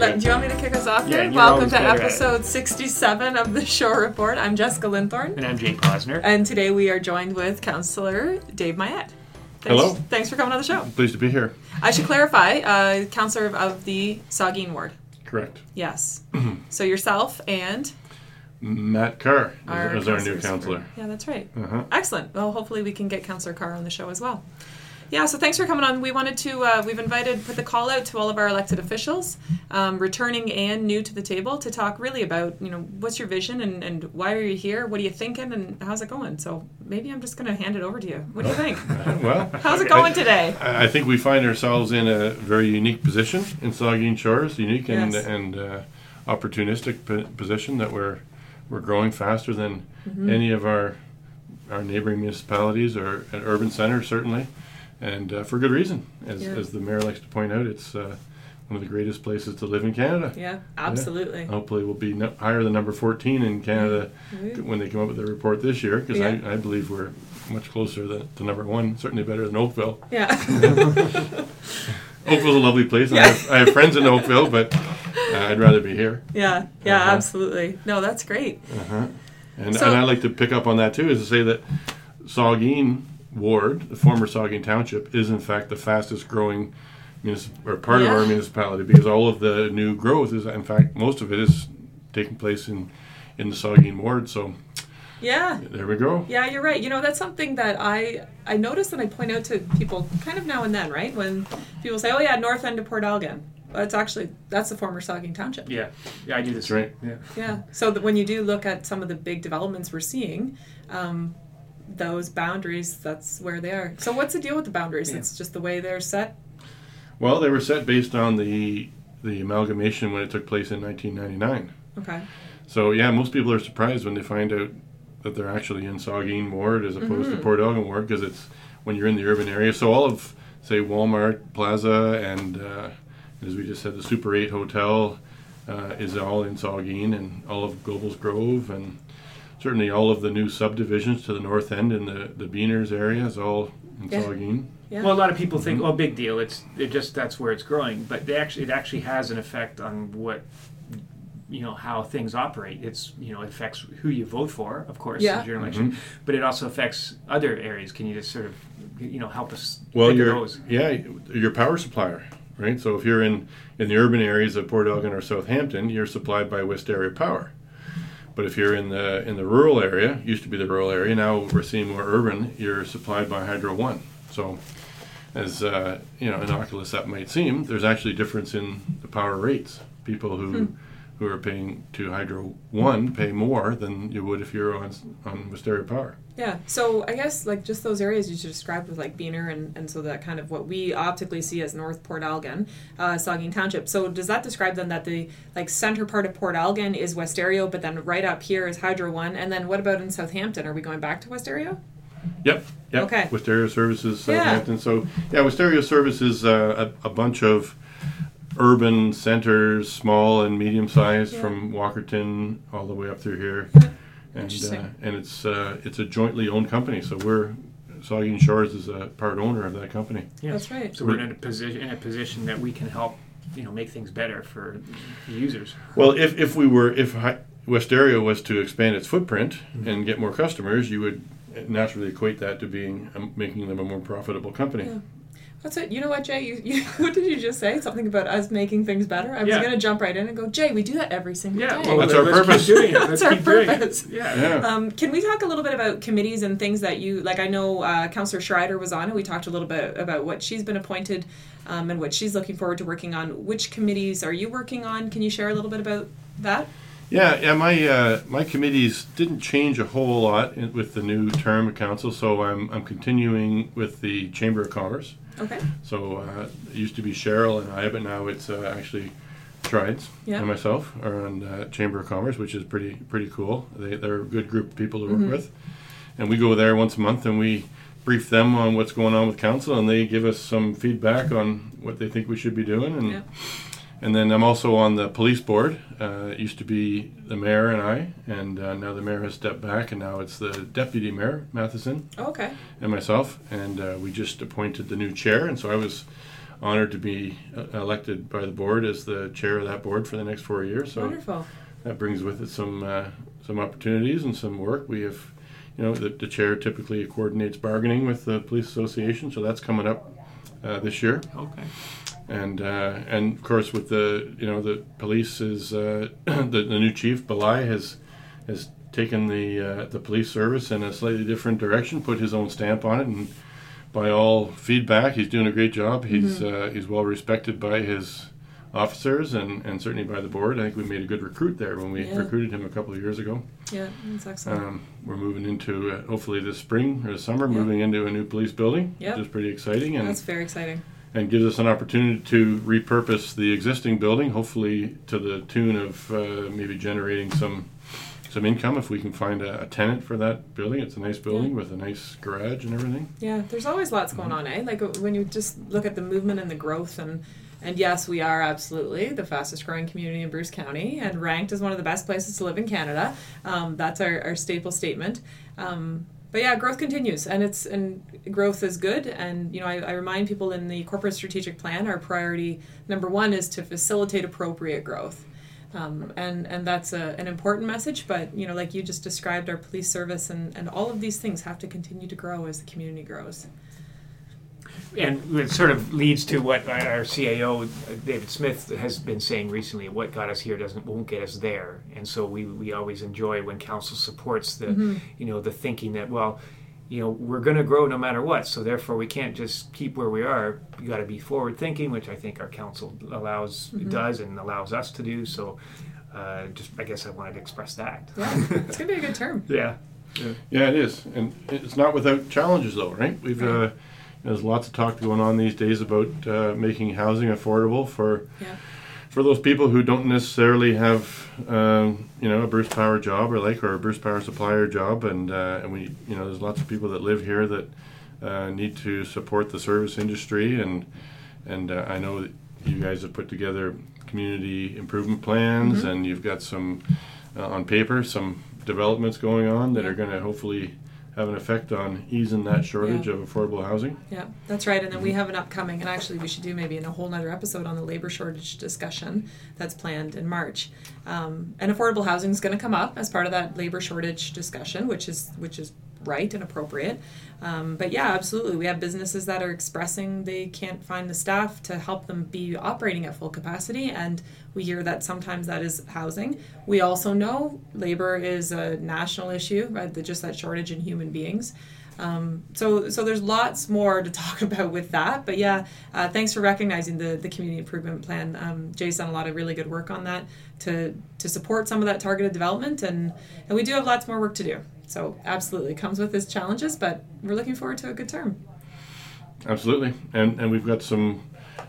right, let, do you want me to kick us off Yeah, here? you're Welcome to better at it. episode 67 of the Shore Report. I'm Jessica Linthorne, And I'm Jake Posner. and today we are joined with Councillor Dave Myette. Thanks, Hello. Thanks for coming on the show. Pleased to be here. I should clarify, uh, Councillor of the Saugeen Ward. Correct. Yes. so yourself and Matt Carr is our, is our new councillors. counselor. Yeah, that's right. Uh-huh. Excellent. Well, hopefully we can get Councillor Carr on the show as well. Yeah, so thanks for coming on. We wanted to, uh, we've invited, put the call out to all of our elected officials, um, returning and new to the table, to talk really about, you know, what's your vision and, and why are you here? What are you thinking and how's it going? So maybe I'm just going to hand it over to you. What do you think? Well, How's it going today? I, I think we find ourselves in a very unique position in Saugeen Shores, unique and Yes. and uh, opportunistic po- position that we're we're growing faster than Mm-hmm. any of our our neighboring municipalities or an urban centers certainly, and uh, for good reason. As, Yeah. as the mayor likes to point out, it's uh, one of the greatest places to live in Canada. Yeah, absolutely. Hopefully, we'll be no, higher than number 14 in Canada Mhm. when they come up with their report this year, because Yeah. I, I believe we're much closer than, to number one, certainly better than Oakville. Yeah. Oakville's a lovely place. I, have, I have friends in Oakville, but uh, I'd rather be here. yeah, yeah, Uh-huh. absolutely. No, that's great. Uh-huh. And, So- and I like to pick up on that too, is to say that Saugeen Ward, the former Saugeen Township, is in fact the fastest growing municip- or part of our municipality because all of the new growth is, in fact, most of it is taking place in, in the Saugeen Ward. So Yeah. there we go. Yeah, you're right. You know, that's something that I I notice and I point out to people kind of now and then, right? When people say, "Oh yeah, north end of Port Elgin." well, it's actually that's the former Saugeen Township. Yeah, yeah, I do this. Right. Yeah. Yeah. So that when you do look at some of the big developments we're seeing, um, those boundaries, that's where they are. So what's the deal with the boundaries? Yeah. It's just the way they're set. Well, they were set based on the the amalgamation when it took place in 1999. Okay. So yeah, most people are surprised when they find out that they're actually in Saugeen Ward as opposed to Port Elgin Ward because it's when you're in the urban area. So all of say Walmart Plaza and uh, as we just said, the Super Eight Hotel uh, is all in Saugeen, and all of Goebels Grove, and certainly all of the new subdivisions to the north end in the the Beaners area is all in Yeah. Saugeen. Yeah. Well, a lot of people think, mm-hmm. "Oh, big deal." It's it just that's where it's growing, but they actually it actually has an effect on what you know how things operate. It's you know it affects who you vote for, of course, Yeah. during election, mm-hmm. but it also affects other areas. Can you just sort of you know help us Well, think of your those? yeah, your power supplier, right? So if you're in in the urban areas of Port Elgin or Southampton, you're supplied by Westario Power. But if you're in the in the rural area, used to be the rural area, now we're seeing more urban. You're supplied by Hydro One. So, as uh, you know, innocuous that might seem, there's actually a difference in the power rates. People who who are paying to Hydro One pay more than you would if you're on on Westario Power. Yeah. So I guess like just those areas you just described with like Beaner and, and so that kind of what we optically see as North Port Elgin, uh, Saugeen Township. So does that describe then that the like center part of Port Elgin is Westario, but then right up here is Hydro One, and then what about in Southampton? Are we going back to Westario? Yep. Yep. Okay. Westario Services Yeah. Southampton. So yeah, Westario Services uh, a, a bunch of urban centers, small and medium sized, Yeah. from Walkerton all the way up through here, and uh, and it's uh, it's a jointly owned company. So we're Saugeen Shores is a part owner of that company. Yeah. That's right. So we're in a position in a position that we can help you know make things better for the users. Well, if, if we were if Hi- Westario was to expand its footprint and get more customers, you would naturally equate that to being um, making them a more profitable company. Yeah. That's it. You know what, Jay? You, you, what did you just say? Something about us making things better? I was Yeah. going to jump right in and go, Jay, we do that every single Yeah, day. well, That's our let's purpose. Keep doing it. That's Let's our keep doing purpose. it. Yeah. Yeah. Um, can we talk a little bit about committees and things that you like? I know uh, Councillor Schreider was on, and we talked a little bit about what she's been appointed um, and what she's looking forward to working on. Which committees are you working on? Can you share a little bit about that? Yeah, yeah. My uh, my committees didn't change a whole lot in, with the new term of council, so I'm I'm continuing with the Chamber of Commerce. Okay. So uh, it used to be Cheryl and I, but now it's uh, actually Trides Yeah. and myself are on uh, Chamber of Commerce, which is pretty pretty cool. They they're a good group of people to work Mm-hmm. with, and we go there once a month and we brief them on what's going on with council, and they give us some feedback on what they think we should be doing, and Yeah. And then I'm also on the police board. Uh, it used to be the mayor and I, and uh, now the mayor has stepped back, and now it's the deputy mayor Matheson Oh, okay. and myself, and uh, we just appointed the new chair, and so I was honored to be uh, elected by the board as the chair of that board for the next four years. So Wonderful. that brings with it some uh, some opportunities and some work. We have, you know, the, the chair typically coordinates bargaining with the police association, so that's coming up uh, this year. Okay. And uh, and of course, with the you know the police is uh, the, the new chief Belai has has taken the uh, the police service in a slightly different direction, put his own stamp on it, and by all feedback, he's doing a great job. He's uh, he's well respected by his officers and, and certainly by the board. I think we made a good recruit there when we Yeah. recruited him a couple of years ago. Yeah, that's excellent. Um, we're moving into uh, hopefully this spring or summer, Yeah. moving into a new police building, Yep. which is pretty exciting and that's very exciting. And gives us an opportunity to repurpose the existing building, hopefully to the tune of uh, maybe generating some some income if we can find a, a tenant for that building. It's a nice building with a nice garage and everything. Yeah, there's always lots going on, eh? Like when you just look at the movement and the growth and and yes, we are absolutely the fastest growing community in Bruce County and ranked as one of the best places to live in Canada. Um, that's our, our staple statement. Um, but yeah, growth continues and it's and growth is good. And you know, I, I remind people in the corporate strategic plan, our priority number one is to facilitate appropriate growth. Um, and and that's a, an important message. But you know, like you just described, our police service and, and all of these things have to continue to grow as the community grows. And it sort of leads to what our CAO uh, David Smith has been saying recently: "What got us here doesn't won't get us there." And so we, we always enjoy when council supports the Mm-hmm. you know the thinking that well, you know we're going to grow no matter what, so therefore we can't just keep where we are. We got to be forward thinking, which I think our council allows Mm-hmm. does and allows us to do. So, uh, just I guess I wanted to express that. Yeah, it's gonna be a good term. yeah. Yeah, it is, and it's not without challenges, though, right? We've uh, there's lots of talk going on these days about uh, making housing affordable for Yeah. for those people who don't necessarily have um, you know a Bruce Power job or like or a Bruce Power supplier job, and uh, and we you know there's lots of people that live here that uh, need to support the service industry, and and uh, I know that you guys have put together community improvement plans, and you've got some uh, on paper some developments going on that are going to hopefully have an effect on easing that shortage Yeah. of affordable housing. Yeah, that's right. And then we have an upcoming, and actually, we should do maybe in a whole nother episode on the labor shortage discussion that's planned in March. Um, and affordable housing is going to come up as part of that labor shortage discussion, which is which is right and appropriate. Um, but yeah, absolutely, we have businesses that are expressing they can't find the staff to help them be operating at full capacity, and we hear that sometimes that is housing. We also know labor is a national issue, right? The, just that shortage in human beings. Um, so, so there's lots more to talk about with that. But yeah, uh, thanks for recognizing the the community improvement plan. Um, Jay's done a lot of really good work on that to to support some of that targeted development, and and we do have lots more work to do. So, absolutely, comes with its challenges, but we're looking forward to a good term. Absolutely, and and we've got some,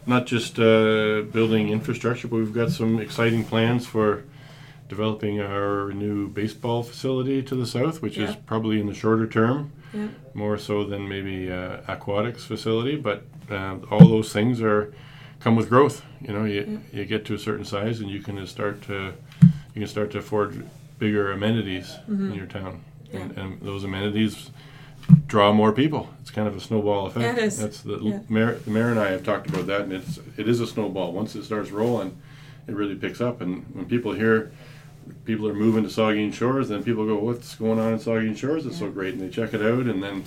not just uh, building infrastructure, but we've got some exciting plans for developing our new baseball facility to the south, which is probably in the shorter term, Yeah. more so than maybe uh, aquatics facility. But uh, all those things are come with growth. You know, you you get to a certain size, and you can start to you can start to afford bigger amenities in your town, and, and those amenities draw more people. It's kind of a snowball effect. Yeah, it is. That's the Yeah. mayor, the mayor and I have talked about that, and it's it is a snowball. Once it starts rolling, it really picks up. And when people hear people are moving to Saugeen Shores, then people go, "What's going on in Saugeen Shores? It's so great," and they check it out, and then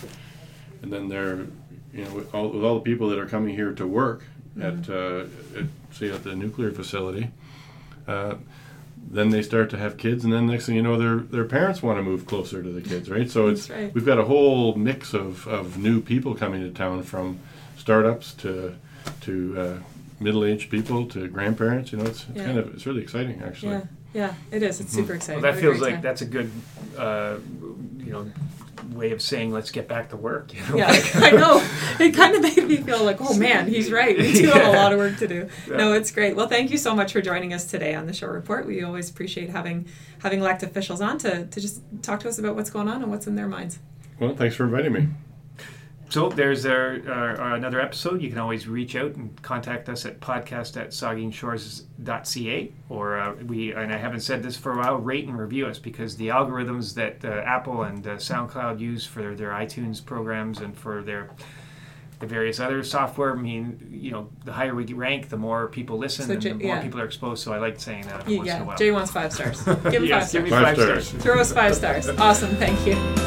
and then they're you know with all, with all the people that are coming here to work Mm-hmm. at, uh, at say at the nuclear facility. Uh, then they start to have kids, and then next thing you know, their their parents want to move closer to the kids, right? So it's right. we've got a whole mix of, of new people coming to town, from startups to to uh, middle aged people to grandparents. You know, it's, it's Yeah. kind of it's really exciting actually. Yeah, yeah, it is. It's super exciting. Well, that feels like time. that's a good, uh, you know, way of saying let's get back to work. You know? Yeah, I know. It kind of made me feel like, oh man, he's right. We do have a lot of work to do. No, it's great. Well, thank you so much for joining us today on the Shore Report. We always appreciate having having elected officials on to, to just talk to us about what's going on and what's in their minds. Well, thanks for inviting me. So there's our, our, our another episode. You can always reach out and contact us at podcast at saugeenshores.ca. Or uh, we, and I haven't said this for a while, rate and review us because the algorithms that uh, Apple and uh, SoundCloud use for their iTunes programs and for their the various other software mean you know the higher we rank, the more people listen, So and J- the more yeah. people are exposed. So I like saying that every Y- once in a while. Jay wants five stars. Give him yes, five give stars. me Five five stars. stars. Throw us five stars. Awesome. Thank you.